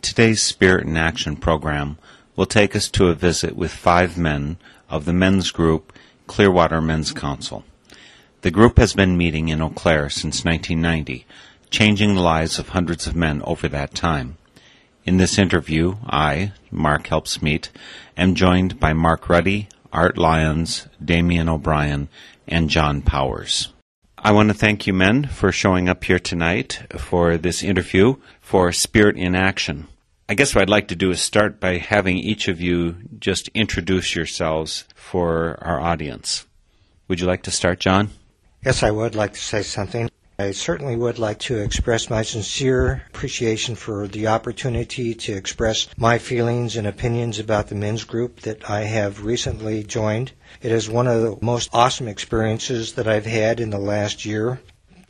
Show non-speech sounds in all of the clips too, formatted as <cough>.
Today's Spirit in Action program will take us to a visit with five men of the men's group Clearwater Men's Council. The group has been meeting in Eau Claire since 1990, changing the lives of hundreds of men over that time. In this interview, I, Mark Helpsmeet, am joined by Mark Ruddy, Art Lyons, Damian O'Brien, and John Powers. I want to thank you men for showing up here tonight for this interview for Spirit in Action. I guess what I'd like to do is start by having each of you just introduce yourselves for our audience. Would you like to start, John? Yes, I would like to say something. I certainly would like to express my sincere appreciation for the opportunity to express my feelings and opinions about the men's group that I have recently joined. It is one of the most awesome experiences that I've had in the last year.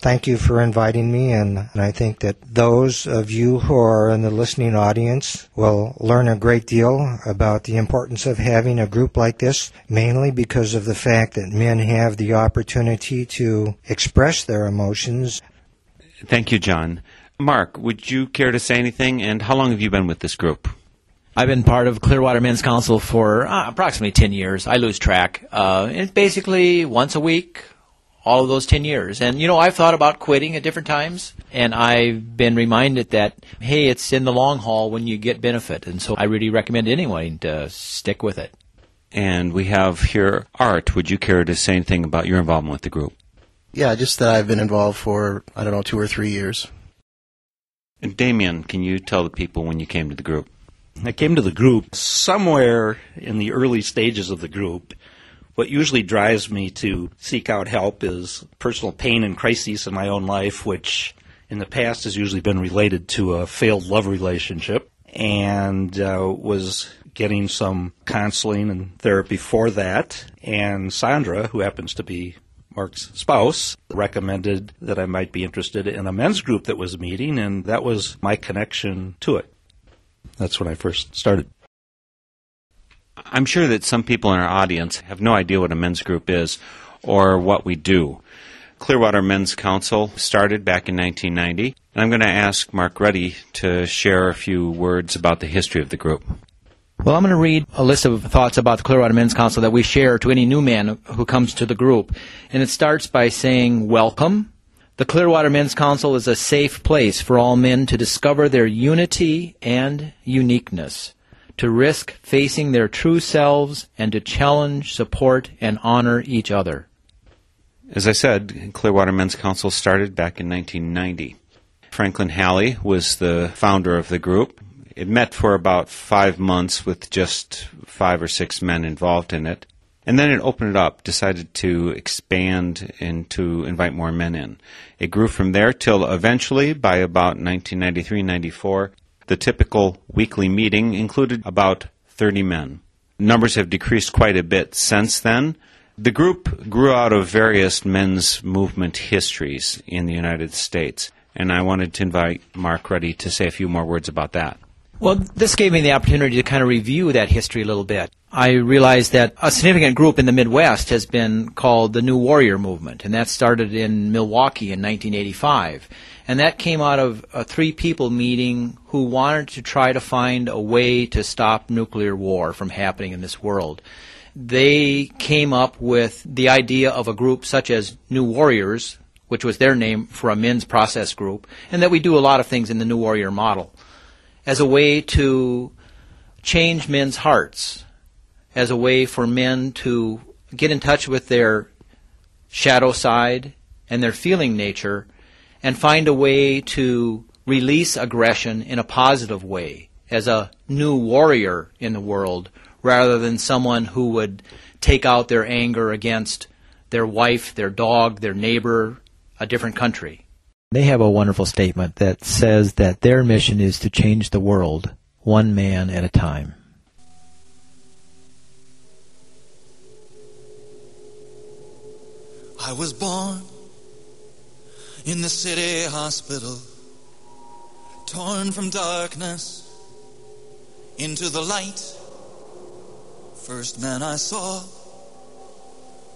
Thank you for inviting me, and, and I think that those of you who are in the listening audience will learn a great deal about the importance of having a group like this, mainly because of the fact that men have the opportunity to express their emotions. Thank you, John. Mark, would you care to say anything? And how long have you been with this group? I've been part of Clearwater Men's Council for uh, approximately 10 years. I lose track. Uh, it's basically once a week, all of those 10 years. And, you know, I've thought about quitting at different times, and I've been reminded that, hey, it's in the long haul when you get benefit. And so I really recommend anyone to stick with it. And we have here Art. Would you care to say anything about your involvement with the group? Yeah, just that I've been involved for, I don't know, two or three years. And Damien, can you tell the people when you came to the group? I came to the group somewhere in the early stages of the group. What usually drives me to seek out help is personal pain and crises in my own life, which in the past has usually been related to a failed love relationship, and uh, was getting some counseling and therapy for that. And Sandra, who happens to be Mark's spouse, recommended that I might be interested in a men's group that was meeting, and that was my connection to it. That's when I first started. I'm sure that some people in our audience have no idea what a men's group is or what we do. Clearwater Men's Council started back in 1990, and I'm going to ask Mark Ruddy to share a few words about the history of the group. Well, I'm going to read a list of thoughts about the Clearwater Men's Council that we share to any new man who comes to the group. And it starts by saying, Welcome. The Clearwater Men's Council is a safe place for all men to discover their unity and uniqueness, to risk facing their true selves, and to challenge, support, and honor each other. As I said, Clearwater Men's Council started back in 1990. Franklin Halley was the founder of the group. It met for about five months with just five or six men involved in it. And then it opened it up, decided to expand and to invite more men in. It grew from there till eventually, by about 1993 94, the typical weekly meeting included about 30 men. Numbers have decreased quite a bit since then. The group grew out of various men's movement histories in the United States, and I wanted to invite Mark Ruddy to say a few more words about that. Well, this gave me the opportunity to kind of review that history a little bit. I realized that a significant group in the Midwest has been called the New Warrior Movement, and that started in Milwaukee in 1985. And that came out of a three people meeting who wanted to try to find a way to stop nuclear war from happening in this world. They came up with the idea of a group such as New Warriors, which was their name for a men's process group, and that we do a lot of things in the New Warrior model as a way to change men's hearts, as a way for men to get in touch with their shadow side and their feeling nature and find a way to release aggression in a positive way as a new warrior in the world rather than someone who would take out their anger against their wife, their dog, their neighbor, a different country. They have a wonderful statement that says that their mission is to change the world one man at a time. I was born in the city hospital, torn from darkness into the light. First man I saw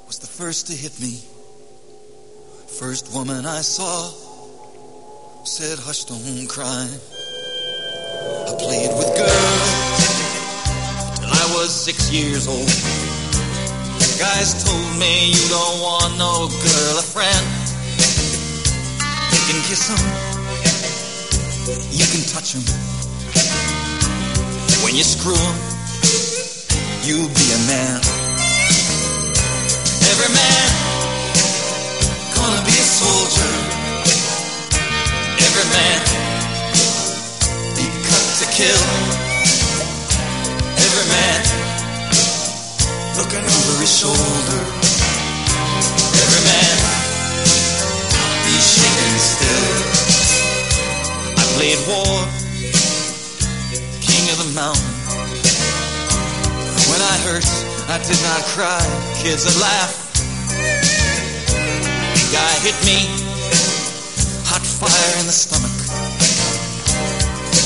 was the first to hit me. First woman I saw said, Hush, don't cry. I played with girls till I was six years old. Guys told me you don't want no girl, a friend. You can kiss them, you can touch them. When you screw them, you be a man. Every man gonna be a soldier every man be cut to kill. Every man looking over his shoulder. Every man be shaken still. I played war, king of the mountain. When I hurt, I did not cry. Kids would laugh. Big guy hit me fire in the stomach.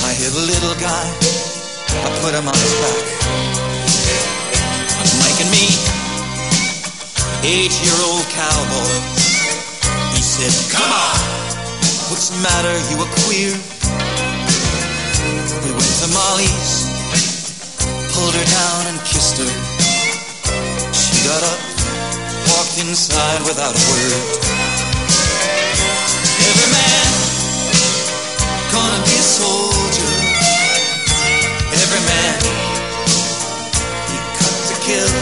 I hit a little guy, I put him on his back. Mike and me, eight-year-old cowboys. He said, come on, what's the matter, you a queer? We went to Molly's, pulled her down and kissed her. She got up, walked inside without a word. Gonna be a soldier. Every man he cut to kill.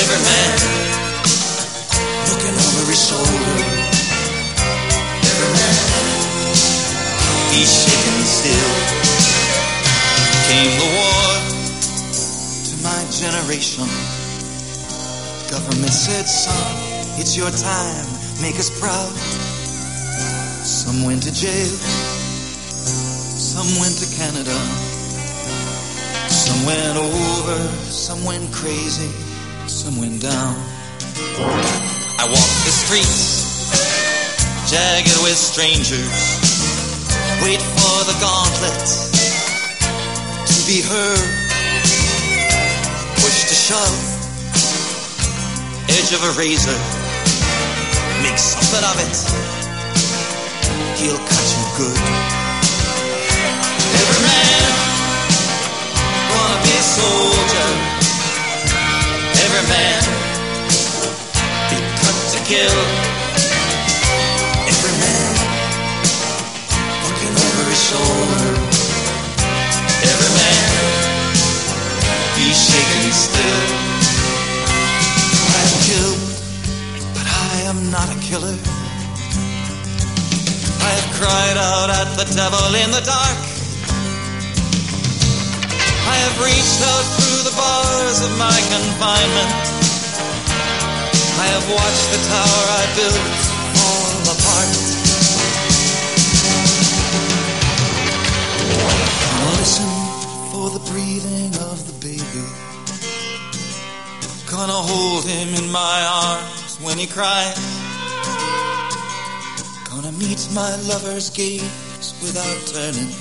Every man looking over his shoulder. Every man he's shaking still. Came the war to my generation. Government said, son, it's your time make us proud. Some went to jail, some went to Canada, some went over, some went crazy, some went down. I walked the streets, jagged with strangers, wait for the gauntlet to be heard, push to shove, edge of a razor. Make something of it he'll cut you good. Every man wanna be a soldier. Every man be cut to kill. Every man looking over his shoulder. Every man be shaking still. I'm killed, but I am not a killer have cried out at the devil in the dark. I have reached out through the bars of my confinement. I have watched the tower I built fall apart. Gonna listen for the breathing of the baby. Gonna hold him in my arms when he cries. Meet my lover's gaze without turning.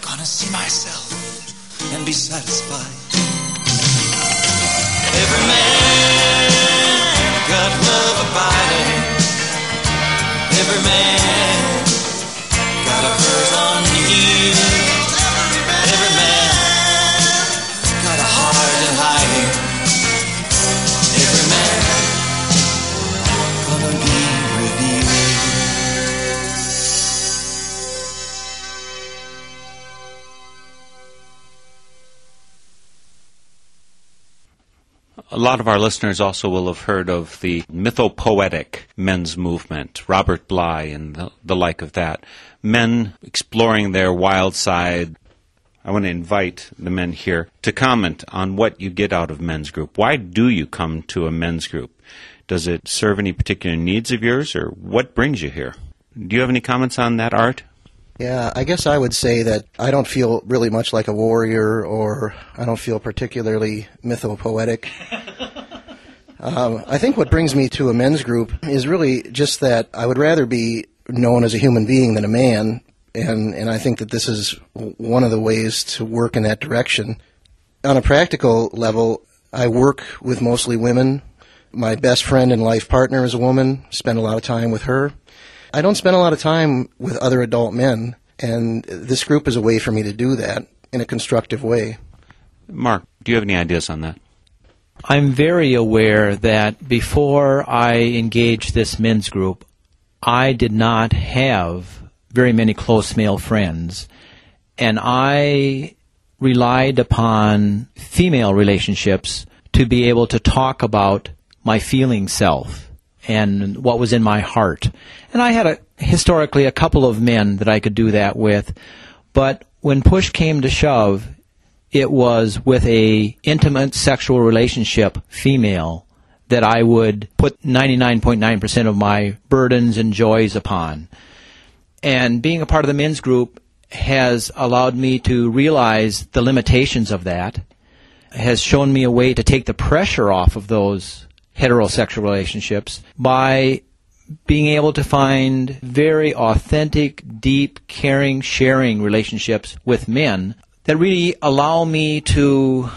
Gonna see myself and be satisfied. Lot of our listeners also will have heard of the mythopoetic men's movement, Robert Bly and the, the like of that. Men exploring their wild side. I want to invite the men here to comment on what you get out of men's group. Why do you come to a men's group? Does it serve any particular needs of yours, or what brings you here? Do you have any comments on that, Art? Yeah, I guess I would say that I don't feel really much like a warrior, or I don't feel particularly mythopoetic. <laughs> um, I think what brings me to a men's group is really just that I would rather be known as a human being than a man, and and I think that this is one of the ways to work in that direction. On a practical level, I work with mostly women. My best friend and life partner is a woman. Spend a lot of time with her. I don't spend a lot of time with other adult men, and this group is a way for me to do that in a constructive way. Mark, do you have any ideas on that? I'm very aware that before I engaged this men's group, I did not have very many close male friends, and I relied upon female relationships to be able to talk about my feeling self and what was in my heart. And I had a, historically a couple of men that I could do that with, but when push came to shove, it was with a intimate sexual relationship female that I would put 99.9% of my burdens and joys upon. And being a part of the men's group has allowed me to realize the limitations of that, has shown me a way to take the pressure off of those heterosexual relationships by being able to find very authentic, deep, caring, sharing relationships with men that really allow me to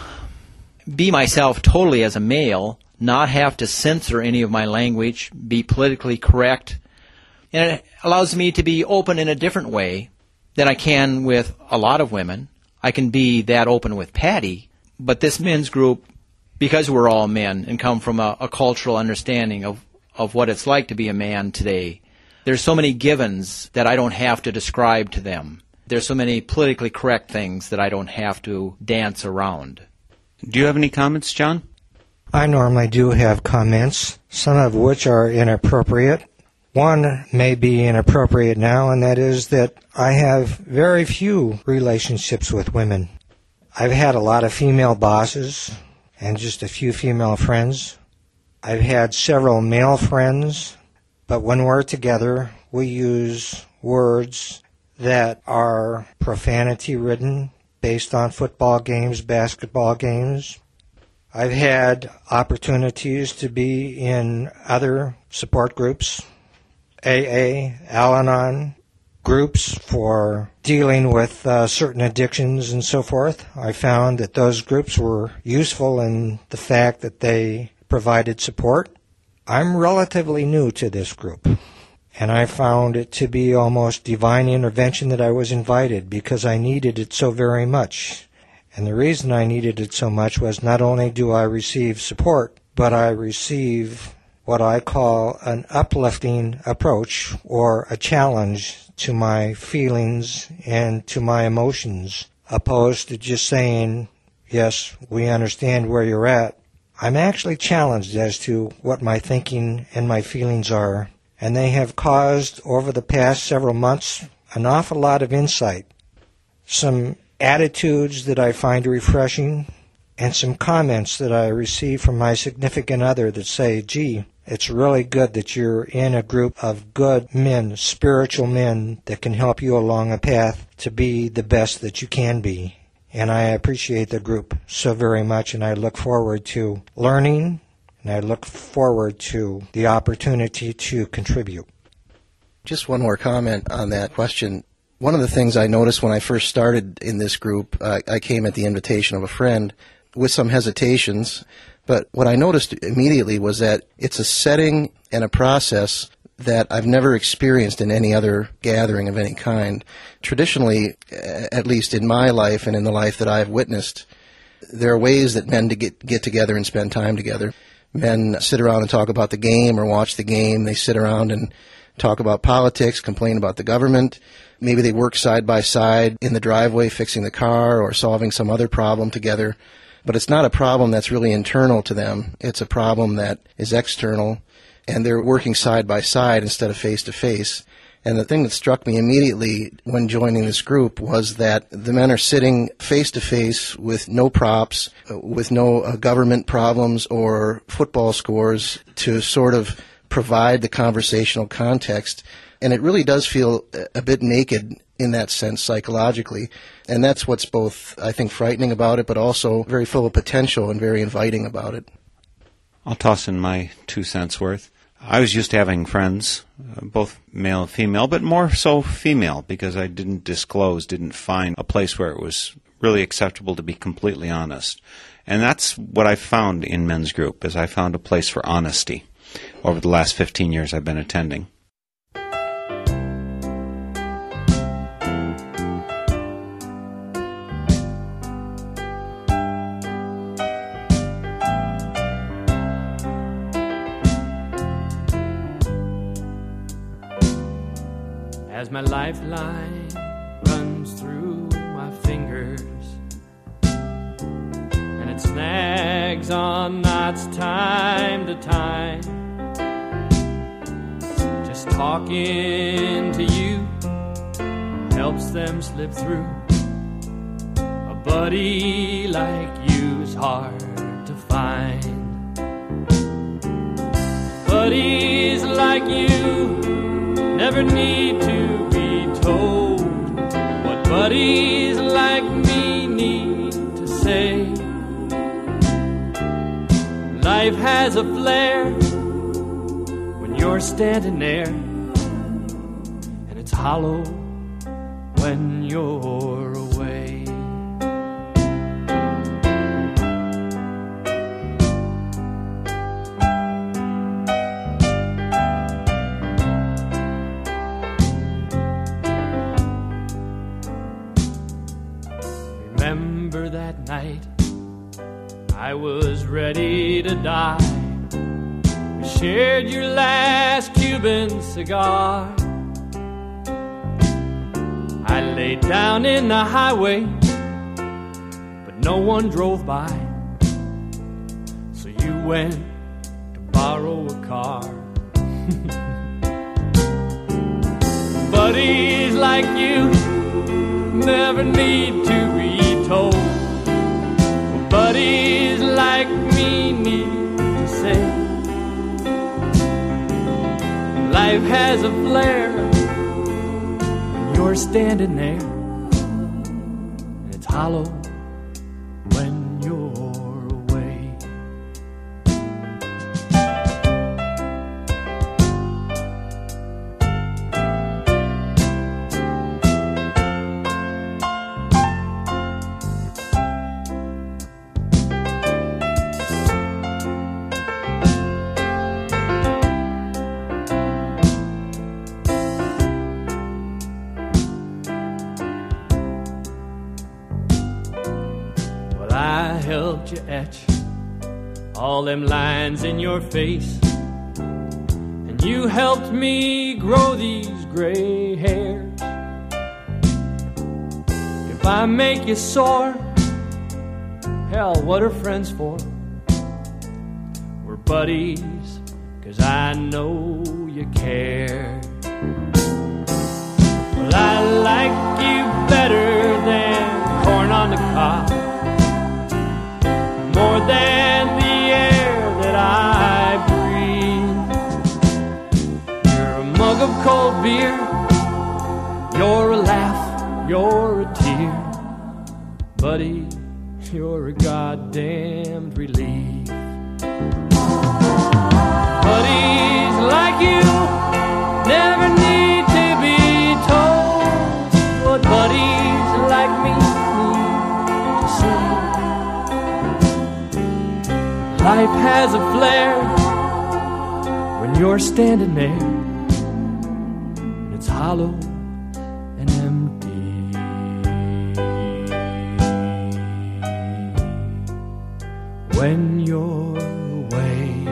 be myself totally as a male, not have to censor any of my language, be politically correct, and it allows me to be open in a different way than I can with a lot of women. I can be that open with Patty, but this men's group, because we're all men and come from a, a cultural understanding of, of what it's like to be a man today, there's so many givens that I don't have to describe to them. There's so many politically correct things that I don't have to dance around. Do you have any comments, John? I normally do have comments, some of which are inappropriate. One may be inappropriate now, and that is that I have very few relationships with women. I've had a lot of female bosses and just a few female friends. I've had several male friends, but when we're together, we use words that are profanity ridden based on football games, basketball games. I've had opportunities to be in other support groups, AA, Al Anon, groups for dealing with uh, certain addictions and so forth. I found that those groups were useful in the fact that they provided support. I'm relatively new to this group, and I found it to be almost divine intervention that I was invited because I needed it so very much. And the reason I needed it so much was not only do I receive support, but I receive what I call an uplifting approach or a challenge to my feelings and to my emotions, opposed to just saying, yes, we understand where you're at. I'm actually challenged as to what my thinking and my feelings are, and they have caused over the past several months an awful lot of insight. Some attitudes that I find refreshing, and some comments that I receive from my significant other that say, gee, it's really good that you're in a group of good men, spiritual men that can help you along a path to be the best that you can be. And I appreciate the group so very much, and I look forward to learning, and I look forward to the opportunity to contribute. Just one more comment on that question. One of the things I noticed when I first started in this group, uh, I came at the invitation of a friend with some hesitations, but what I noticed immediately was that it's a setting and a process that I've never experienced in any other gathering of any kind. Traditionally, at least in my life and in the life that I've witnessed, there are ways that men to get get together and spend time together. Men sit around and talk about the game or watch the game. They sit around and talk about politics, complain about the government. Maybe they work side by side in the driveway fixing the car or solving some other problem together. But it's not a problem that's really internal to them. It's a problem that is external and they're working side by side instead of face to face. And the thing that struck me immediately when joining this group was that the men are sitting face to face with no props, with no uh, government problems or football scores to sort of provide the conversational context. And it really does feel a bit naked in that sense psychologically. And that's what's both, I think, frightening about it, but also very full of potential and very inviting about it. I'll toss in my two cents worth. I was used to having friends, uh, both male and female, but more so female because I didn't disclose, didn't find a place where it was really acceptable to be completely honest. And that's what I found in men's group is I found a place for honesty over the last 15 years I've been attending. As my lifeline runs through my fingers and it snags on knots time to time. Just talking to you helps them slip through. A buddy like you's hard to find. Buddies like you never need to buddies like me need to say. Life has a flair when you're standing there, and it's hollow when you're I was ready to die. We shared your last Cuban cigar. I laid down in the highway, but no one drove by. So you went to borrow a car. <laughs> Buddies like you never need to be told. Buddies me to say. Life has a flare, when you're standing there, and it's hollow your face. And you helped me grow these gray hairs. If I make you sore, hell, what are friends for? We're buddies, cause I know you care. Well, I like you better than corn on the cob, cold beer, you're a laugh, you're a tear. Buddy, you're a goddamned relief. Buddies like you never need to be told what buddies like me need to say. Life has a flair when you're standing there, hollow and empty when you're away.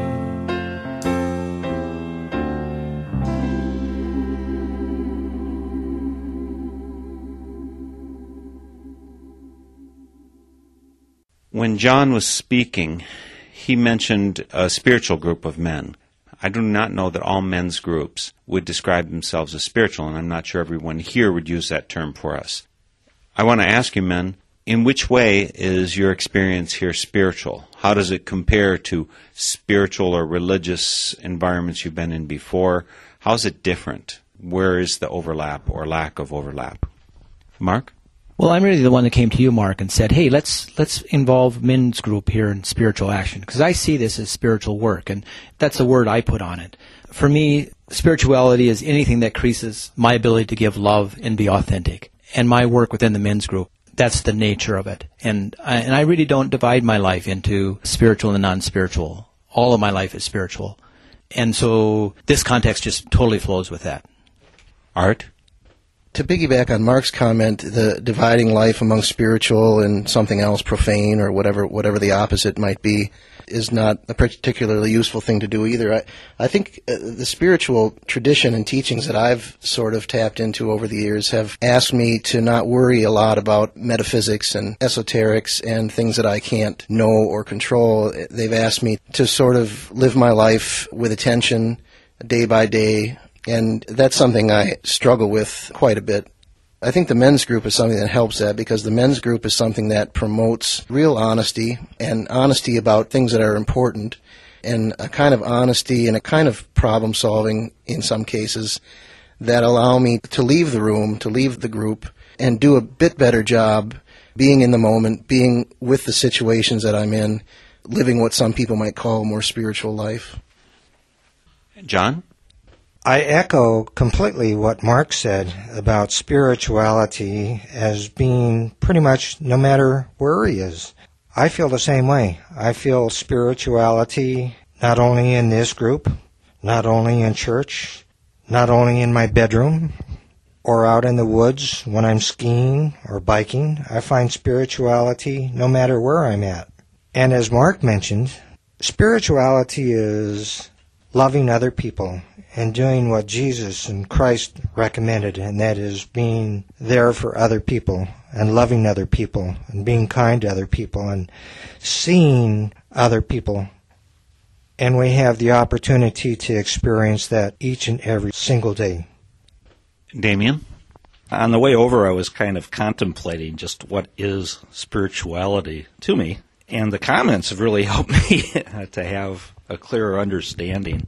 When John was speaking, he mentioned a spiritual group of men. I do not know that all men's groups would describe themselves as spiritual, and I'm not sure everyone here would use that term for us. I want to ask you, men, in which way is your experience here spiritual? How does it compare to spiritual or religious environments you've been in before? How is it different? Where is the overlap or lack of overlap? Mark? Well, I'm really the one that came to you, Mark, and said, "Hey, let's let's involve men's group here in Spirit in Action because I see this as spiritual work, and that's the word I put on it. For me, spirituality is anything that increases my ability to give love and be authentic. And my work within the men's group, that's the nature of it. And I, and I really don't divide my life into spiritual and non-spiritual. All of my life is spiritual, and so this context just totally flows with that. Art? To piggyback on Mark's comment, the dividing life among spiritual and something else, profane or whatever, whatever the opposite might be, is not a particularly useful thing to do either. I, I think uh, the spiritual tradition and teachings that I've sort of tapped into over the years have asked me to not worry a lot about metaphysics and esoterics and things that I can't know or control. They've asked me to sort of live my life with attention day by day, and that's something I struggle with quite a bit. I think the men's group is something that helps that because the men's group is something that promotes real honesty and honesty about things that are important and a kind of honesty and a kind of problem solving in some cases that allow me to leave the room, to leave the group and do a bit better job being in the moment, being with the situations that I'm in, living what some people might call a more spiritual life. John? I echo completely what Mark said about spirituality as being pretty much no matter where he is. I feel the same way. I feel spirituality not only in this group, not only in church, not only in my bedroom, or out in the woods when I'm skiing or biking. I find spirituality no matter where I'm at. And as Mark mentioned, spirituality is loving other people and doing what Jesus and Christ recommended, and that is being there for other people and loving other people and being kind to other people and seeing other people. And we have the opportunity to experience that each and every single day. Damien? On the way over, I was kind of contemplating just what is spirituality to me. And the comments have really <laughs> helped me to have a clearer understanding.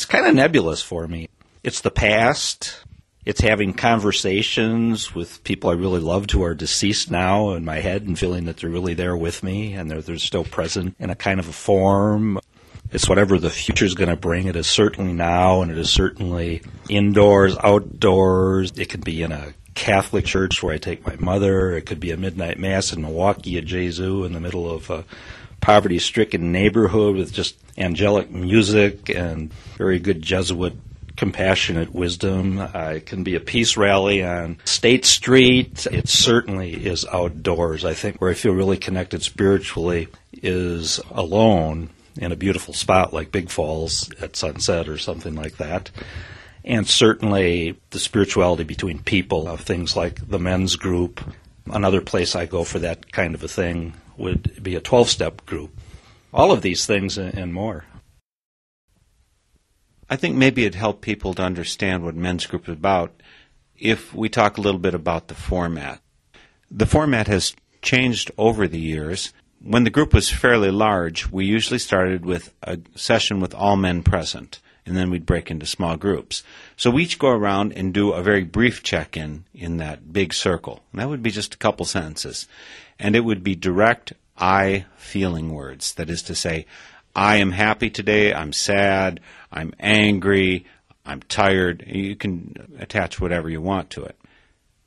It's kind of nebulous for me. It's the past. It's having conversations with people I really loved who are deceased now in my head and feeling that they're really there with me and they're, they're still present in a kind of a form. It's whatever the future is going to bring. It is certainly now, and it is certainly indoors, outdoors. It could be in a Catholic church where I take my mother. It could be a midnight mass in Milwaukee at Gesu in the middle of a poverty-stricken neighborhood with just angelic music and very good Jesuit compassionate wisdom. Uh, it can be a peace rally on State Street. It certainly is outdoors. I think where I feel really connected spiritually is alone in a beautiful spot like Big Falls at sunset or something like that. And certainly the spirituality between people of things like the men's group. Another place I go for that kind of a thing would be a 12 step group. All of these things and more. I think maybe it'd help people to understand what men's group is about if we talk a little bit about the format. The format has changed over the years. When the group was fairly large, we usually started with a session with all men present, and then we'd break into small groups. So we each go around and do a very brief check in in that big circle. And that would be just a couple sentences. And it would be direct I feeling words. That is to say, I am happy today, I'm sad, I'm angry, I'm tired. You can attach whatever you want to it.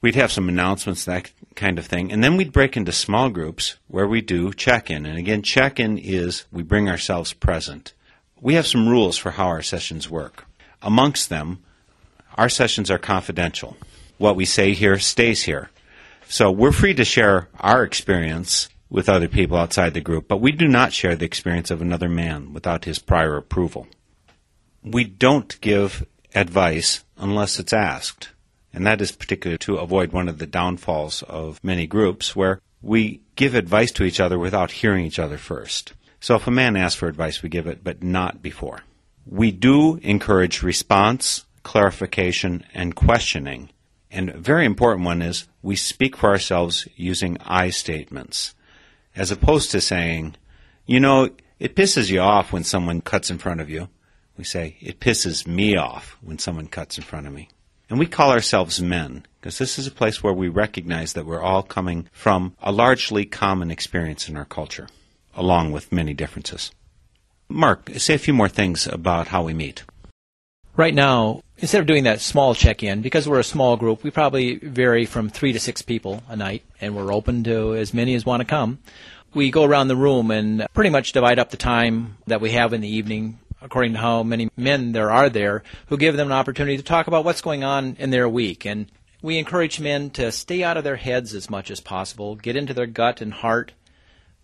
We'd have some announcements, that kind of thing. And then we'd break into small groups where we do check in. And again, check in is we bring ourselves present. We have some rules for how our sessions work. Amongst them, our sessions are confidential. What we say here stays here. So we're free to share our experience with other people outside the group, but we do not share the experience of another man without his prior approval. We don't give advice unless it's asked. And that is particularly to avoid one of the downfalls of many groups where we give advice to each other without hearing each other first. So if a man asks for advice, we give it, but not before. We do encourage response, clarification, and questioning. And a very important one is we speak for ourselves using I statements as opposed to saying, you know, it pisses you off when someone cuts in front of you. We say, it pisses me off when someone cuts in front of me. And we call ourselves men, because this is a place where we recognize that we're all coming from a largely common experience in our culture, along with many differences. Mark, say a few more things about how we meet. Right now, instead of doing that small check in, because we're a small group, we probably vary from three to six people a night, and we're open to as many as want to come. We go around the room and pretty much divide up the time that we have in the evening according to how many men there are there who give them an opportunity to talk about what's going on in their week. And we encourage men to stay out of their heads as much as possible, get into their gut and heart,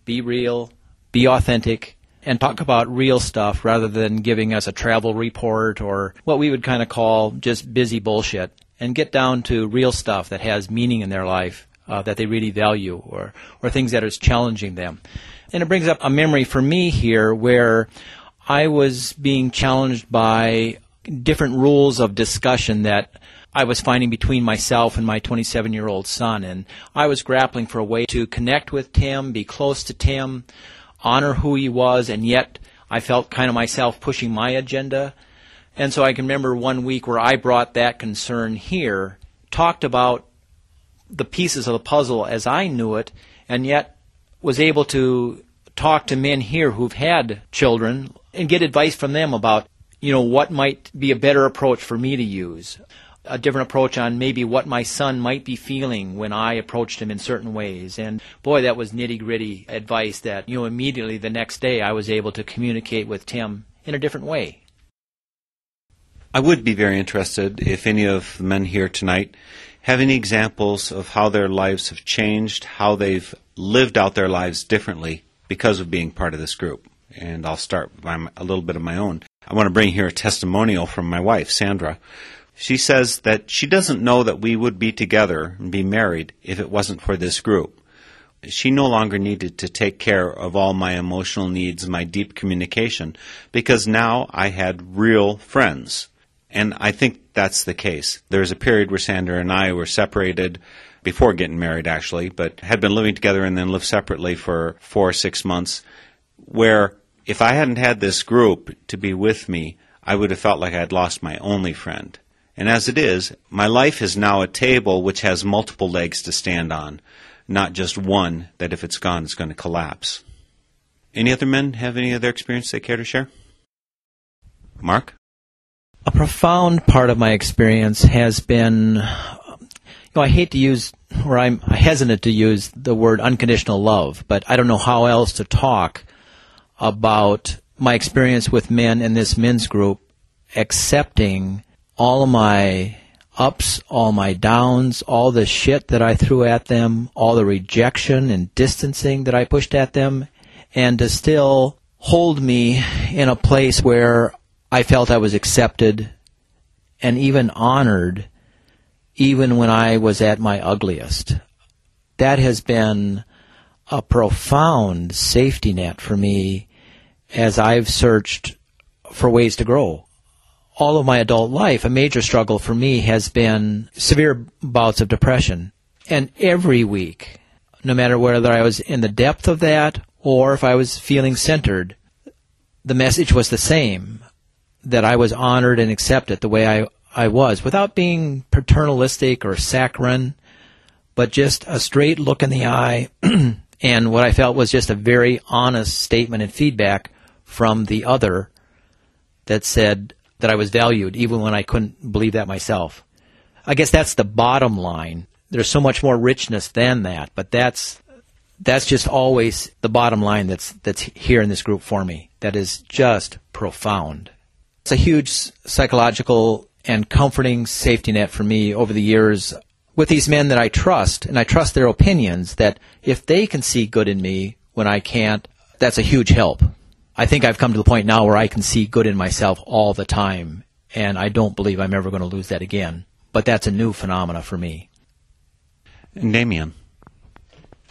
be real, be authentic, and talk about real stuff rather than giving us a travel report or what we would kind of call just busy bullshit and get down to real stuff that has meaning in their life uh, that they really value or, or things that is challenging them. And it brings up a memory for me here where I was being challenged by different rules of discussion that I was finding between myself and my 27 year old son. And I was grappling for a way to connect with Tim, be close to Tim, honor who he was, and yet I felt kind of myself pushing my agenda. And so I can remember one week where I brought that concern here, talked about the pieces of the puzzle as I knew it, and yet was able to talk to men here who've had children and get advice from them about, you know, what might be a better approach for me to use. A different approach on maybe what my son might be feeling when I approached him in certain ways. And boy, that was nitty gritty advice that, you know, immediately the next day I was able to communicate with Tim in a different way. I would be very interested if any of the men here tonight have any examples of how their lives have changed, how they've lived out their lives differently because of being part of this group. And I'll start by a little bit of my own. I want to bring here a testimonial from my wife, Sandra. She says that she doesn't know that we would be together and be married if it wasn't for this group. She no longer needed to take care of all my emotional needs, my deep communication, because now I had real friends. And I think that's the case. There was a period where Sandra and I were separated before getting married, actually, but had been living together and then lived separately for four or six months, where if I hadn't had this group to be with me, I would have felt like I had lost my only friend. And as it is, my life is now a table which has multiple legs to stand on, not just one that if it's gone, it's going to collapse. Any other men have any other experience they care to share? Mark? A profound part of my experience has been, you know, I hate to use, or I'm hesitant to use the word unconditional love, but I don't know how else to talk about my experience with men in this men's group accepting all of my ups, all my downs, all the shit that I threw at them, all the rejection and distancing that I pushed at them, and to still hold me in a place where I felt I was accepted and even honored even when I was at my ugliest. That has been a profound safety net for me as I've searched for ways to grow all of my adult life, a major struggle for me has been severe bouts of depression. And every week, no matter whether I was in the depth of that or if I was feeling centered, the message was the same that I was honored and accepted the way I, I was without being paternalistic or saccharine, but just a straight look in the eye <clears throat> and what I felt was just a very honest statement and feedback from the other that said that I was valued even when I couldn't believe that myself. I guess that's the bottom line. There's so much more richness than that, but that's that's just always the bottom line that's that's here in this group for me. That is just profound. It's a huge psychological and comforting safety net for me over the years with these men that I trust, and I trust their opinions, that if they can see good in me when I can't, that's a huge help. I think I've come to the point now where I can see good in myself all the time, and I don't believe I'm ever going to lose that again. But that's a new phenomena for me. And Damien.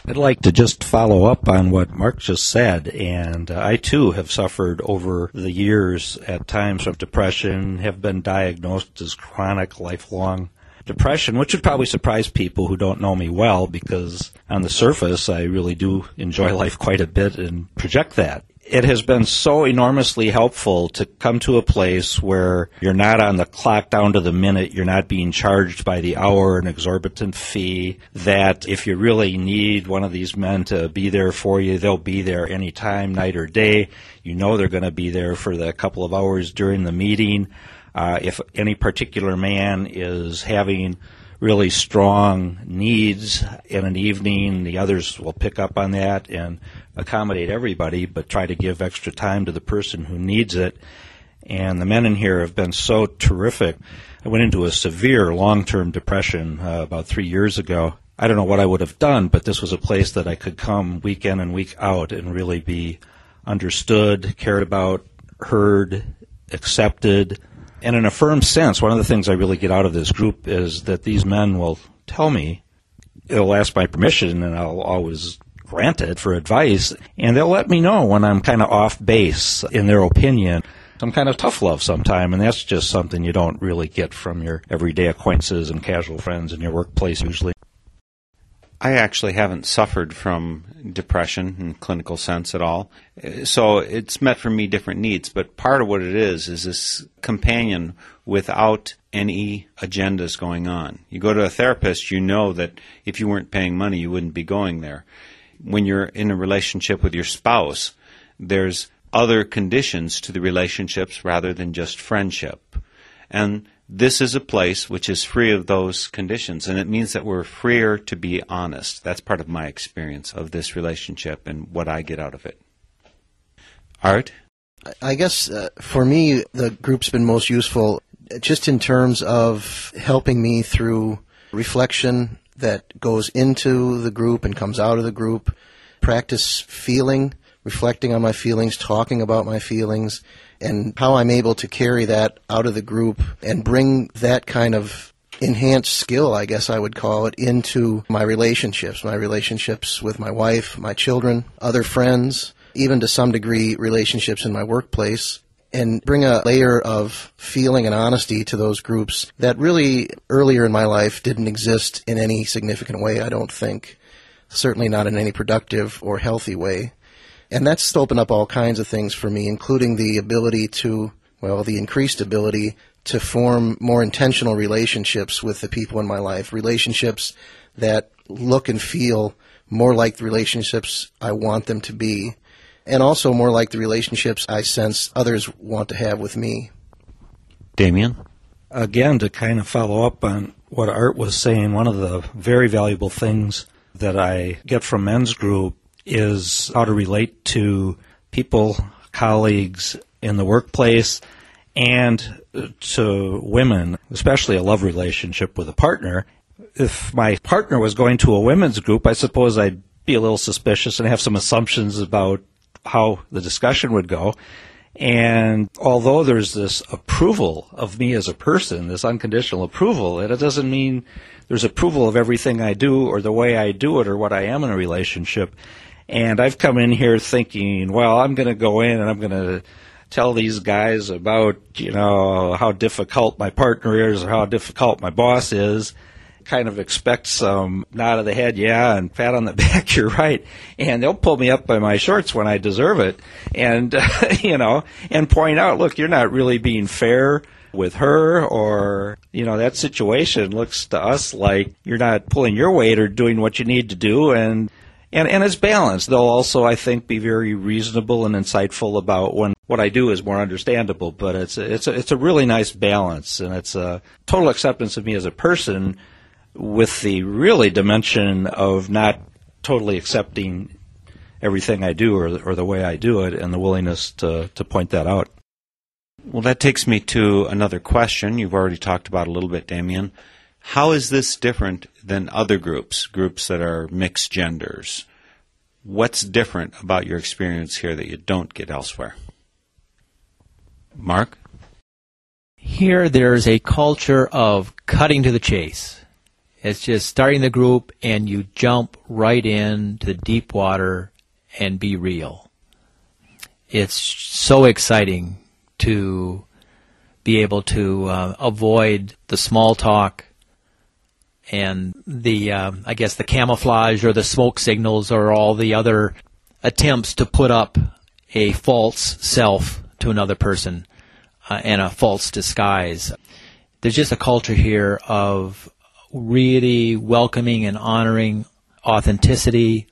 I'd like to just follow up on what Mark just said, and uh, I too have suffered over the years at times of depression, have been diagnosed as chronic, lifelong depression, which would probably surprise people who don't know me well because on the surface I really do enjoy life quite a bit and project that. It has been so enormously helpful to come to a place where you're not on the clock down to the minute, you're not being charged by the hour an exorbitant fee, that if you really need one of these men to be there for you, they'll be there any time, night or day. You know they're going to be there for the couple of hours during the meeting. Uh, if any particular man is having really strong needs in an evening, the others will pick up on that and accommodate everybody, but try to give extra time to the person who needs it. And the men in here have been so terrific. I went into a severe long term depression uh, about three years ago. I don't know what I would have done, but this was a place that I could come week in and week out and really be understood, cared about, heard, accepted, and in a firm sense, one of the things I really get out of this group is that these men will tell me, they'll ask my permission, and I'll always grant it for advice, and they'll let me know when I'm kind of off base in their opinion. Some kind of tough love sometime, and that's just something you don't really get from your everyday acquaintances and casual friends in your workplace usually. I actually haven't suffered from depression in clinical sense at all. So it's met for me different needs, but part of what it is is this companion without any agendas going on. You go to a therapist, you know that if you weren't paying money, you wouldn't be going there. When you're in a relationship with your spouse, there's other conditions to the relationships rather than just friendship. And this is a place which is free of those conditions, and it means that we're freer to be honest. That's part of my experience of this relationship and what I get out of it. Art? I guess uh, for me, the group's been most useful just in terms of helping me through reflection that goes into the group and comes out of the group, practice feeling, reflecting on my feelings, talking about my feelings, and how I'm able to carry that out of the group and bring that kind of enhanced skill, I guess I would call it, into my relationships, my relationships with my wife, my children, other friends, even to some degree relationships in my workplace and bring a layer of feeling and honesty to those groups that really earlier in my life didn't exist in any significant way, I don't think. Certainly not in any productive or healthy way. And that's opened up all kinds of things for me, including the ability to, well, the increased ability to form more intentional relationships with the people in my life, relationships that look and feel more like the relationships I want them to be, and also more like the relationships I sense others want to have with me. Damien? Again, to kind of follow up on what Art was saying, one of the very valuable things that I get from men's group is how to relate to people, colleagues in the workplace, and to women, especially a love relationship with a partner. If my partner was going to a women's group, I suppose I'd be a little suspicious and have some assumptions about how the discussion would go. And although there's this approval of me as a person, this unconditional approval, it doesn't mean there's approval of everything I do or the way I do it or what I am in a relationship. And I've come in here thinking, well, I'm going to go in and I'm going to tell these guys about, you know, how difficult my partner is or how difficult my boss is, kind of expect some nod of the head, yeah, and pat on the <laughs> back, you're right. And they'll pull me up by my shorts when I deserve it. And, uh, <laughs> you know, and point out, look, you're not really being fair with her or, you know, that situation looks to us like you're not pulling your weight or doing what you need to do. And, and, and it's balanced. They'll also, I think, be very reasonable and insightful about when what I do is more understandable, but it's a, it's a, it's a really nice balance and it's a total acceptance of me as a person with the really dimension of not totally accepting everything I do or, or the way I do it and the willingness to, to point that out. Well, that takes me to another question you've already talked about a little bit, Damien. How is this different than other groups, groups that are mixed genders? What's different about your experience here that you don't get elsewhere? Mark? Here, there's a culture of cutting to the chase. It's just starting the group and you jump right into the deep water and be real. It's so exciting to be able to uh, avoid the small talk and the uh, I guess the camouflage or the smoke signals or all the other attempts to put up a false self to another person uh, and a false disguise. There's just a culture here of really welcoming and honoring authenticity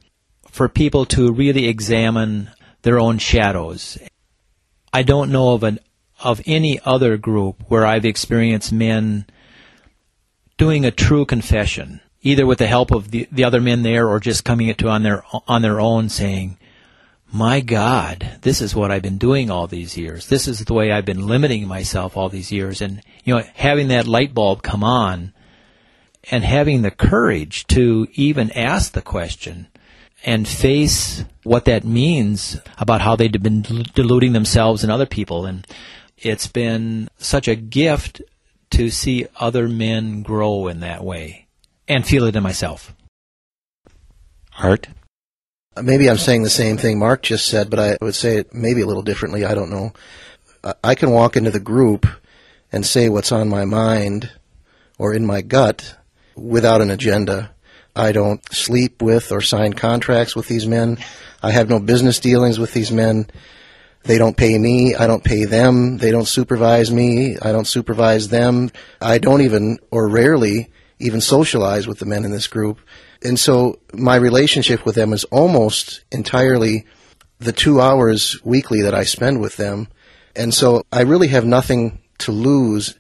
for people to really examine their own shadows. I don't know of an of any other group where I've experienced men doing a true confession, either with the help of the, the other men there or just coming it to on their on their own saying, "My God, this is what I've been doing all these years. This is the way I've been limiting myself all these years." And you know, having that light bulb come on and having the courage to even ask the question and face what that means about how they've been deluding themselves and other people. And it's been such a gift to see other men grow in that way and feel it in myself. Art? Maybe I'm saying the same thing Mark just said, but I would say it maybe a little differently. I don't know. I can walk into the group and say what's on my mind or in my gut without an agenda. I don't sleep with or sign contracts with these men. I have no business dealings with these men. They don't pay me. I don't pay them. They don't supervise me. I don't supervise them. I don't even, or rarely, even socialize with the men in this group. And so my relationship with them is almost entirely the two hours weekly that I spend with them. And so I really have nothing to lose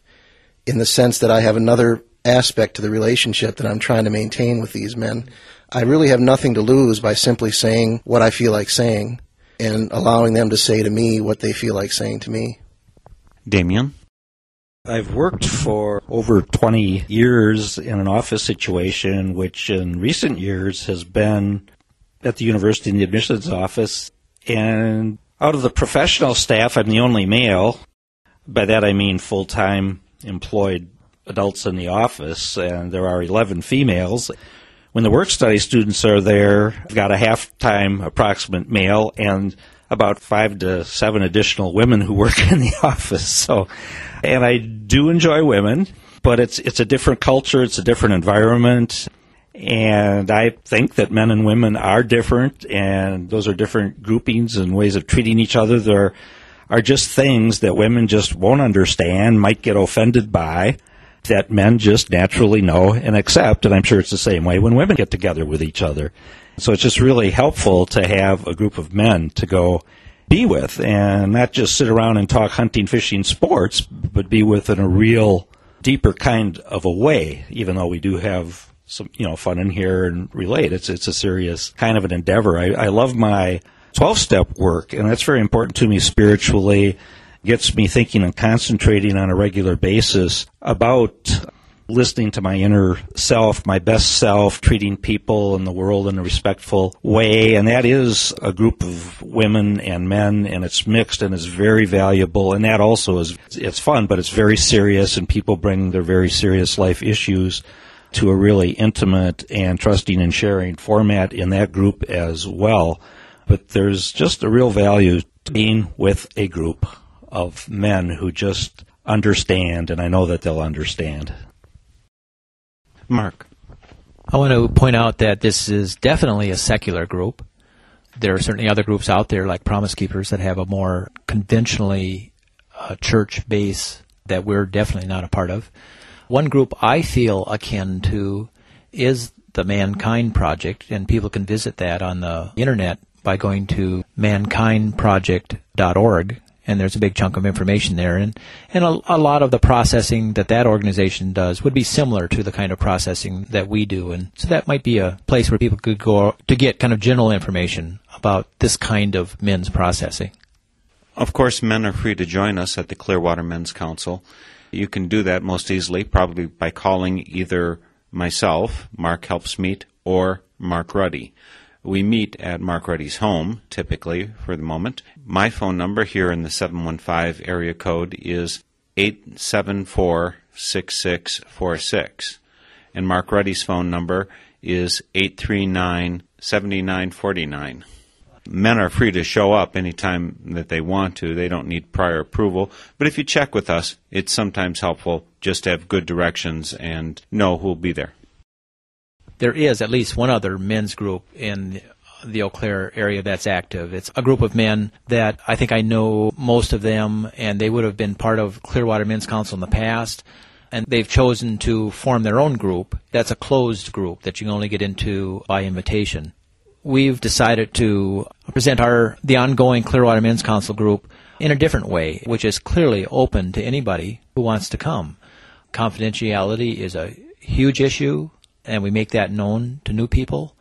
in the sense that I have another aspect to the relationship that I'm trying to maintain with these men. I really have nothing to lose by simply saying what I feel like saying and allowing them to say to me what they feel like saying to me. Damien? I've worked for over 20 years in an office situation, which in recent years has been at the university in the admissions office. And out of the professional staff, I'm the only male. By that I mean full time employed adults in the office, and there are 11 females. When the work study students are there, I've got a half time approximate male and about five to seven additional women who <laughs> work in the office. So, and I do enjoy women, but it's it's a different culture, it's a different environment, and I think that men and women are different, and those are different groupings and ways of treating each other. There are just things that women just won't understand, might get offended by, that men just naturally know and accept. And I'm sure it's the same way when women get together with each other. So it's just really helpful to have a group of men to go be with and not just sit around and talk hunting, fishing, sports, but be with in a real deeper kind of a way, even though we do have some, you know, fun in here and relate. It's, it's a serious kind of an endeavor. I, I love my 12 step work and that's very important to me spiritually gets me thinking and concentrating on a regular basis about listening to my inner self, my best self, treating people in the world in a respectful way. And that is a group of women and men and it's mixed and it's very valuable. And that also is, it's fun, but it's very serious and people bring their very serious life issues to a really intimate and trusting and sharing format in that group as well. But there's just a real value to being with a group of men who just understand, and I know that they'll understand. Mark. I want to point out that this is definitely a secular group. There are certainly other groups out there like Promise Keepers that have a more conventionally uh, church base that we're definitely not a part of. One group I feel akin to is the Mankind Project, and people can visit that on the internet by going to mankindproject.org and there's a big chunk of information there. And, and a, a, lot of the processing that that organization does would be similar to the kind of processing that we do. And so that might be a place where people could go to get kind of general information about this kind of men's processing. Of course, men are free to join us at the Clearwater Men's Council. You can do that most easily, probably by calling either myself, Mark Helpsmeet, or Mark Ruddy. We meet at Mark Ruddy's home, typically, for the moment. My phone number here in the 715 area code is 874 6646. And Mark Ruddy's phone number is 839 7949. Men are free to show up anytime that they want to. They don't need prior approval. But if you check with us, it's sometimes helpful just to have good directions and know who'll be there there is at least one other men's group in the Eau Claire area that's active. It's a group of men that I think I know most of them, and they would have been part of Clearwater Men's Council in the past. And they've chosen to form their own group. That's a closed group that you can only get into by invitation. We've decided to present our the ongoing Clearwater Men's Council group in a different way, which is clearly open to anybody who wants to come. Confidentiality is a huge issue and we make that known to new people.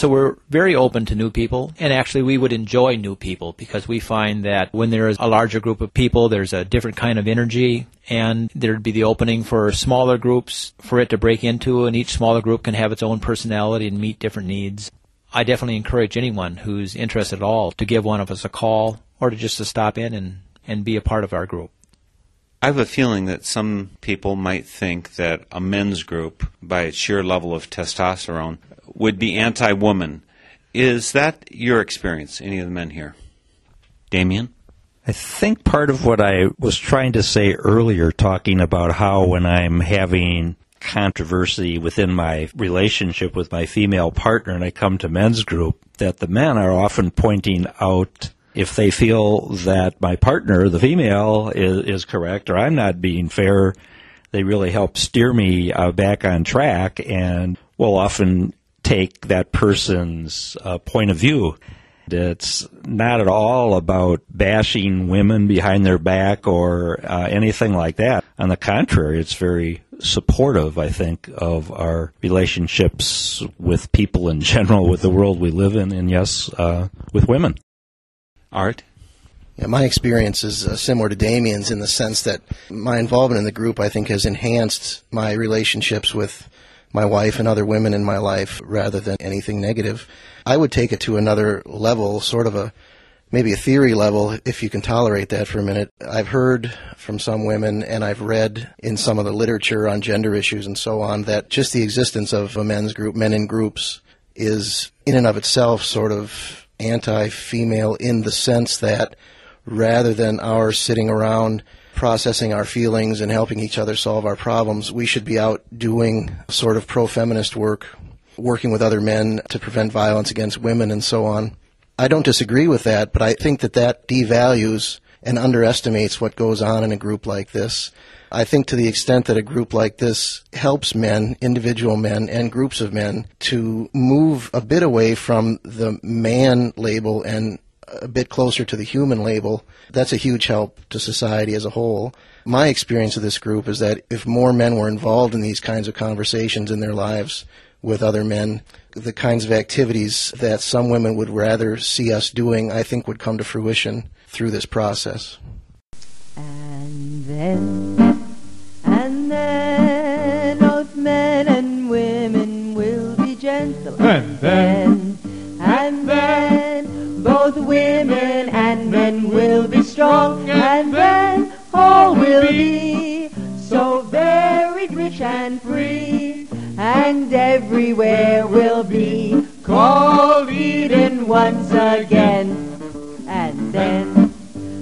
So we're very open to new people, and actually we would enjoy new people because we find that when there is a larger group of people, there's a different kind of energy, and there'd be the opening for smaller groups for it to break into, and each smaller group can have its own personality and meet different needs. I definitely encourage anyone who's interested at all to give one of us a call or to just to stop in and, and be a part of our group. I have a feeling that some people might think that a men's group, by its sheer level of testosterone, would be anti woman. Is that your experience, any of the men here? Damien? I think part of what I was trying to say earlier, talking about how when I'm having controversy within my relationship with my female partner and I come to men's group, that the men are often pointing out if they feel that my partner, the female, is, is correct or I'm not being fair, they really help steer me uh, back on track and will often take that person's uh, point of view. It's not at all about bashing women behind their back or uh, anything like that. On the contrary, it's very supportive, I think, of our relationships with people in general, with the world we live in, and yes, uh, with women. Art? Yeah, my experience is uh, similar to Damien's in the sense that my involvement in the group, I think, has enhanced my relationships with my wife and other women in my life rather than anything negative. I would take it to another level, sort of a maybe a theory level, if you can tolerate that for a minute. I've heard from some women and I've read in some of the literature on gender issues and so on that just the existence of a men's group, men in groups, is in and of itself sort of anti female in the sense that rather than our sitting around processing our feelings and helping each other solve our problems, we should be out doing sort of pro feminist work, working with other men to prevent violence against women and so on. I don't disagree with that, but I think that that devalues and underestimates what goes on in a group like this. I think to the extent that a group like this helps men, individual men, and groups of men to move a bit away from the man label and a bit closer to the human label, that's a huge help to society as a whole. My experience of this group is that if more men were involved in these kinds of conversations in their lives with other men, the kinds of activities that some women would rather see us doing, I think would come to fruition through this process. And then, and then, both men and women will be gentle. And then, and then, both women and men will be strong. And then, all will be so very rich and free. And everywhere will be called Eden once again. And then,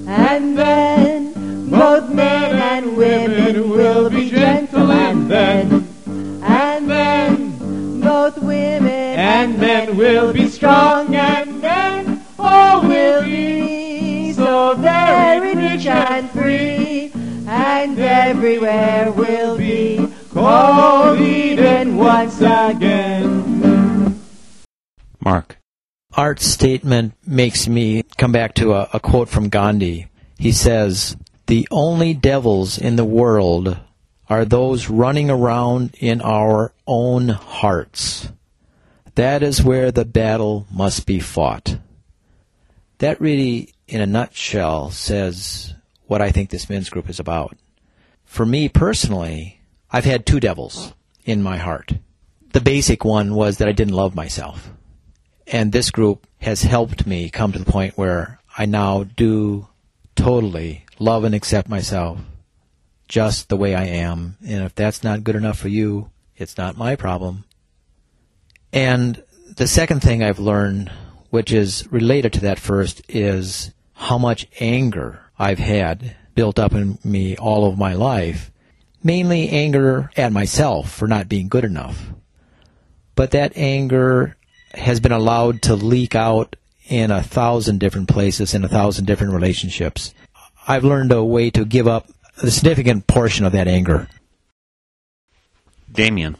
and then both men and women will be gentle and then and then both women and men will be strong and then all will be so very rich and free and everywhere will be called Eden once again. Mark, Art's statement makes me come back to a, a quote from Gandhi. He says, The only devils in the world are those running around in our own hearts. That is where the battle must be fought. That really, in a nutshell, says what I think this men's group is about. For me personally, I've had two devils in my heart. The basic one was that I didn't love myself. And this group has helped me come to the point where I now do totally love and accept myself just the way I am. And if that's not good enough for you, it's not my problem. And the second thing I've learned, which is related to that first, is how much anger I've had built up in me all of my life. Mainly anger at myself for not being good enough. But that anger has been allowed to leak out in a thousand different places, in a thousand different relationships. I've learned a way to give up a significant portion of that anger. Damien.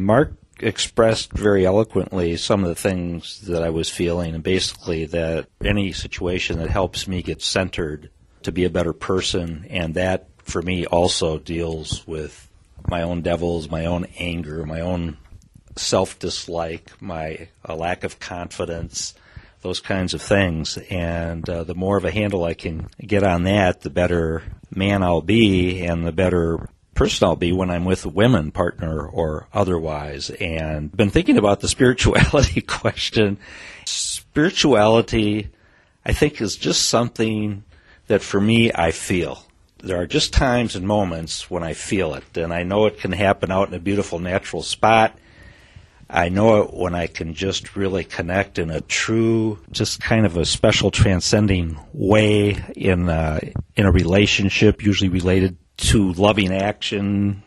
Mark expressed very eloquently some of the things that I was feeling, and basically that any situation that helps me get centered to be a better person, and that for me also deals with my own devils, my own anger, my own self dislike, my a lack of confidence, those kinds of things. And uh, the more of a handle I can get on that, the better man I'll be, and the better person I'll be when I'm with women partner or otherwise. And been thinking about the <laughs> spirituality <laughs> question. Spirituality, I think, is just something that for me I feel. There are just times and moments when I feel it, and I know it can happen out in a beautiful natural spot I know it when I can just really connect in a true, just kind of a special transcending way in a, in a relationship, usually related to loving action,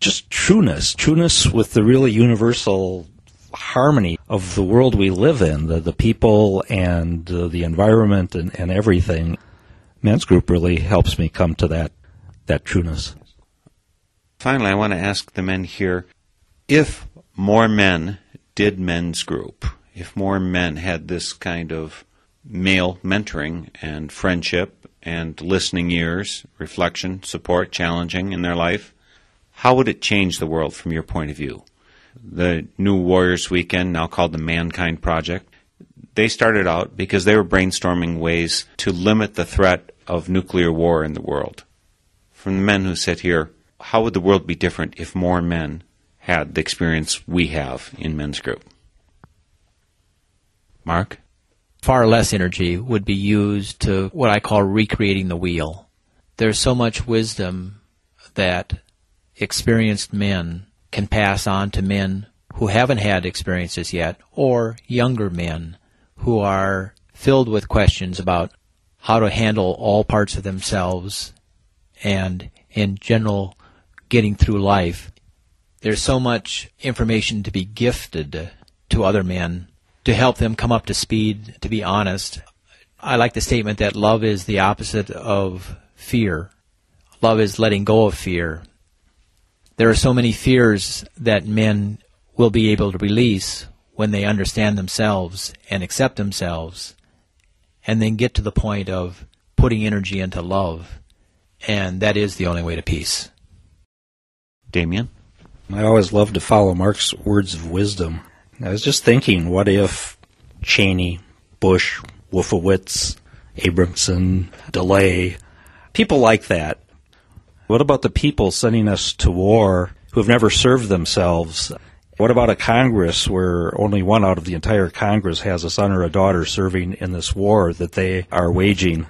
just trueness, trueness with the really universal harmony of the world we live in, the, the people and uh, the environment and, and everything. Men's group really helps me come to that, that trueness. Finally, I want to ask the men here if more men did men's group, if more men had this kind of male mentoring and friendship and listening ears, reflection, support, challenging in their life, how would it change the world from your point of view? The new Warriors Weekend, now called the Mankind Project, they started out because they were brainstorming ways to limit the threat of nuclear war in the world. From the men who sit here, how would the world be different if more men had the experience we have in men's group. Mark? Far less energy would be used to what I call recreating the wheel. There's so much wisdom that experienced men can pass on to men who haven't had experiences yet, or younger men who are filled with questions about how to handle all parts of themselves and, in general, getting through life there's so much information to be gifted to other men to help them come up to speed, to be honest. I like the statement that love is the opposite of fear. Love is letting go of fear. There are so many fears that men will be able to release when they understand themselves and accept themselves and then get to the point of putting energy into love. And that is the only way to peace. Damien? I always love to follow Mark's words of wisdom. I was just thinking, what if Cheney, Bush, Wolfowitz, Abramson, DeLay, people like that? What about the people sending us to war who have never served themselves? What about a Congress where only one out of the entire Congress has a son or a daughter serving in this war that they are waging?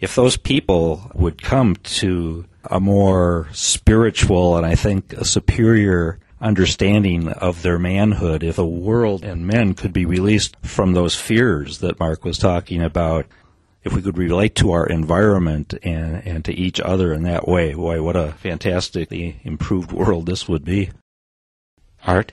If those people would come to a more spiritual and I think a superior understanding of their manhood if the world and men could be released from those fears that Mark was talking about. If we could relate to our environment and, and to each other in that way, boy, what a fantastically improved world this would be. Art?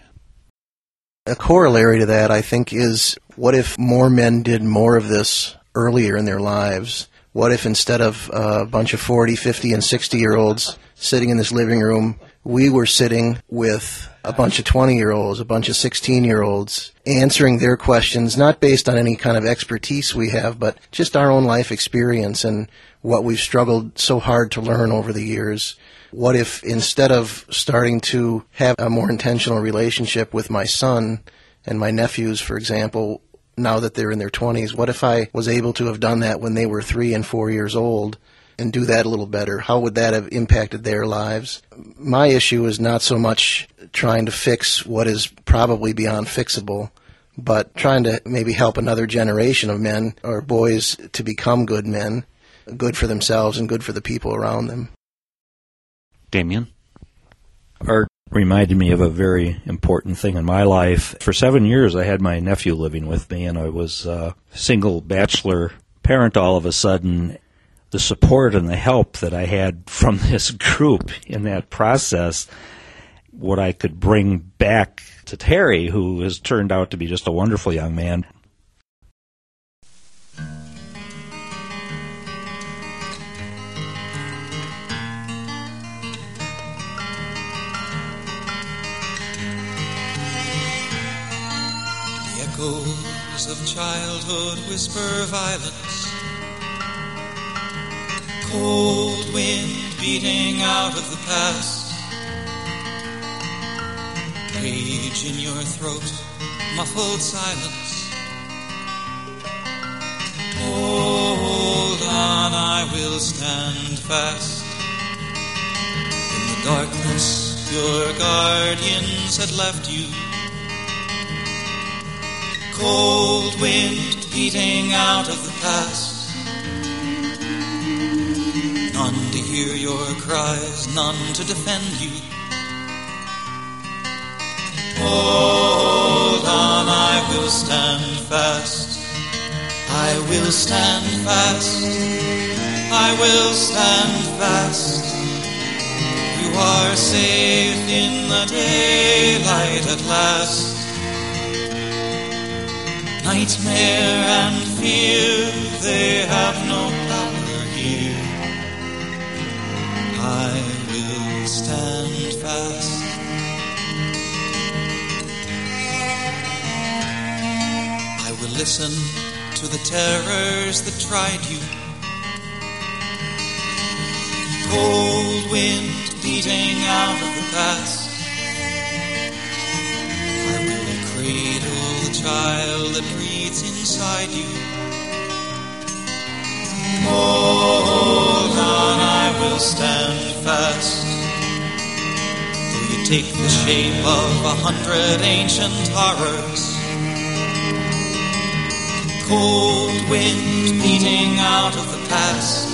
A corollary to that, I think, is what if more men did more of this earlier in their lives? What if instead of a bunch of 40, 50, and 60 year olds sitting in this living room, we were sitting with a bunch of 20 year olds, a bunch of 16 year olds, answering their questions, not based on any kind of expertise we have, but just our own life experience and what we've struggled so hard to learn over the years. What if instead of starting to have a more intentional relationship with my son and my nephews, for example, now that they're in their 20s, what if I was able to have done that when they were three and four years old and do that a little better? How would that have impacted their lives? My issue is not so much trying to fix what is probably beyond fixable, but trying to maybe help another generation of men or boys to become good men, good for themselves and good for the people around them. Damien? Art reminded me of a very important thing in my life. For seven years, I had my nephew living with me, and I was a single bachelor parent all of a sudden the support and the help that I had from <laughs> this group in that process, what I could bring back to Terry, who has turned out to be just a wonderful young man. Echoes of childhood whisper violence cold wind beating out of the past. Rage in your throat, muffled silence. Hold on, I will stand fast. In the darkness, your guardians had left you. Cold wind beating out of the past. None to hear your cries, none to defend you. Hold on, I will stand fast. I will stand fast. I will stand fast. You are safe in the daylight at last. Nightmare and fear, they have no power here. I will stand fast. I will listen to the terrors that tried you. Cold wind beating out of the past. I will cradle the child that breathes inside you. Hold on, I will stand fast. Though you take the shape of a hundred ancient horrors. Cold wind beating out of the past.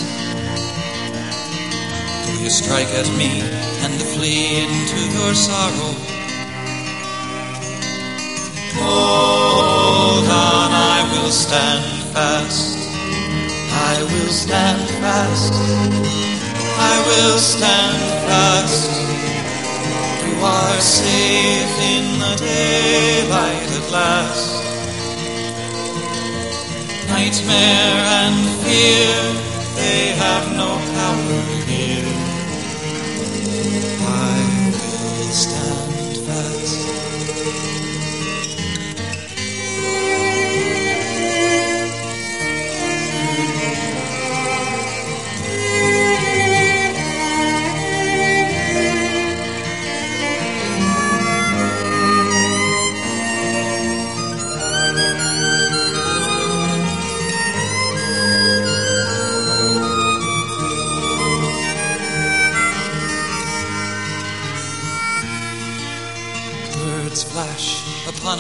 Though you strike at me and flee into your sorrow. Hold on, I will stand fast. I will stand fast. I will stand fast. You are safe in the daylight at last. Nightmare and fear, they have no power here.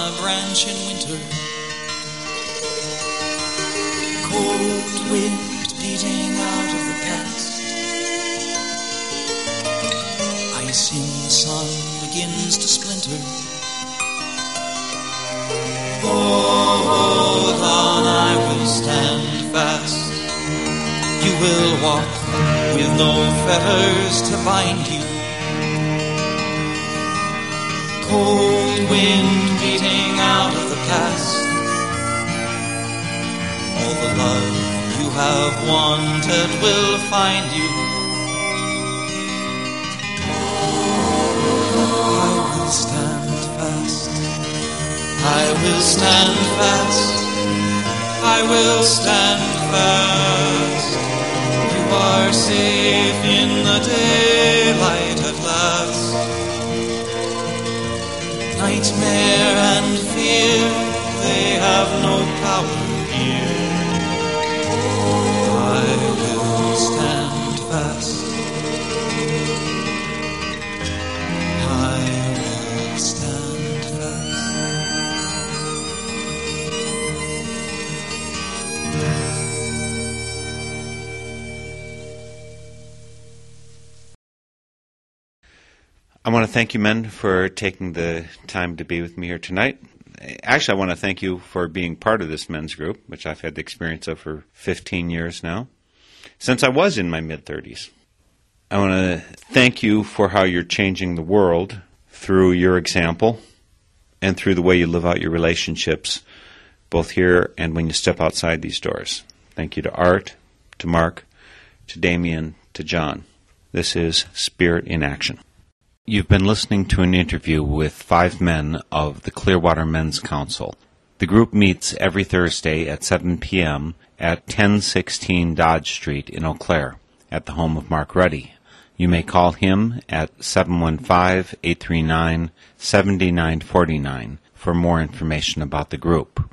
A branch in winter. Cold wind beating out of the past. Ice in the sun begins to splinter. Oh, Hold on, I will stand fast. You will walk with no fetters to bind you. cold wind beating out of the past. All the love you have wanted will find you. I will stand fast. I will stand fast. I will stand fast. You are safe in the daylight Nightmare and fear, they have no power thank you, men, for taking the time to be with me here tonight. Actually, I want to thank you for being part of this men's group, which I've had the experience of for 15 years now, since I was in my mid 30s. I want to thank you for how you're changing the world through your example and through the way you live out your relationships, both here and when you step outside these doors. Thank you to Art, to Mark, to Damien, to John. This is Spirit in Action. You've been listening to an interview with five men of the Clearwater Men's Council. The group meets every Thursday at 7 p.m. at 1016 Dodge Street in Eau Claire at the home of Mark Ruddy. You may call him at 715-839-7949 for more information about the group.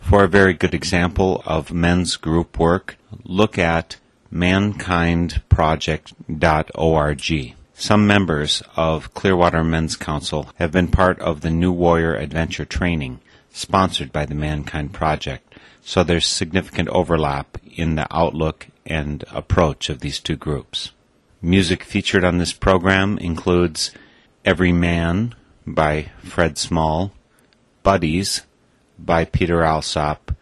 For a very good example of men's group work, look at mankindproject.org. Some members of Clearwater Men's Council have been part of the New Warrior Adventure training sponsored by the Mankind Project, so there's significant overlap in the outlook and approach of these two groups. Music featured on this program includes Every Man by Fred Small, Buddies by Peter Alsop,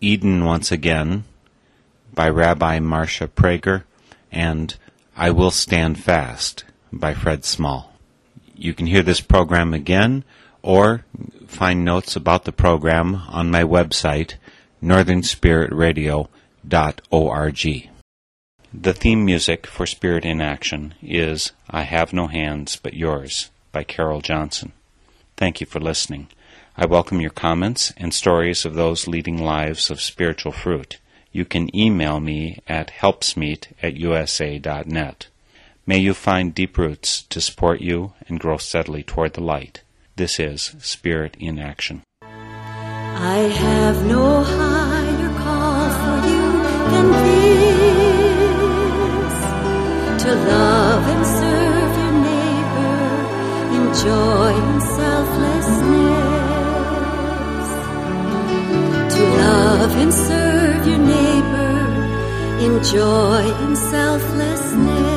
Eden Once Again by Rabbi Marcia Prager, and I Will Stand Fast by Fred Small. You can hear this program again or find notes about the program on my website, northernspiritradio.org. The theme music for Spirit in Action is I Have No Hands But Yours by Carol Johnson. Thank you for listening. I welcome your comments and stories of those leading lives of spiritual fruit. You can email me at helpsmeet at usa.net. May you find deep roots to support you and grow steadily toward the light. This is Spirit in Action. I have no higher call for you than this to love and serve your neighbor in joy and selflessness. To love and serve in joy and selflessness.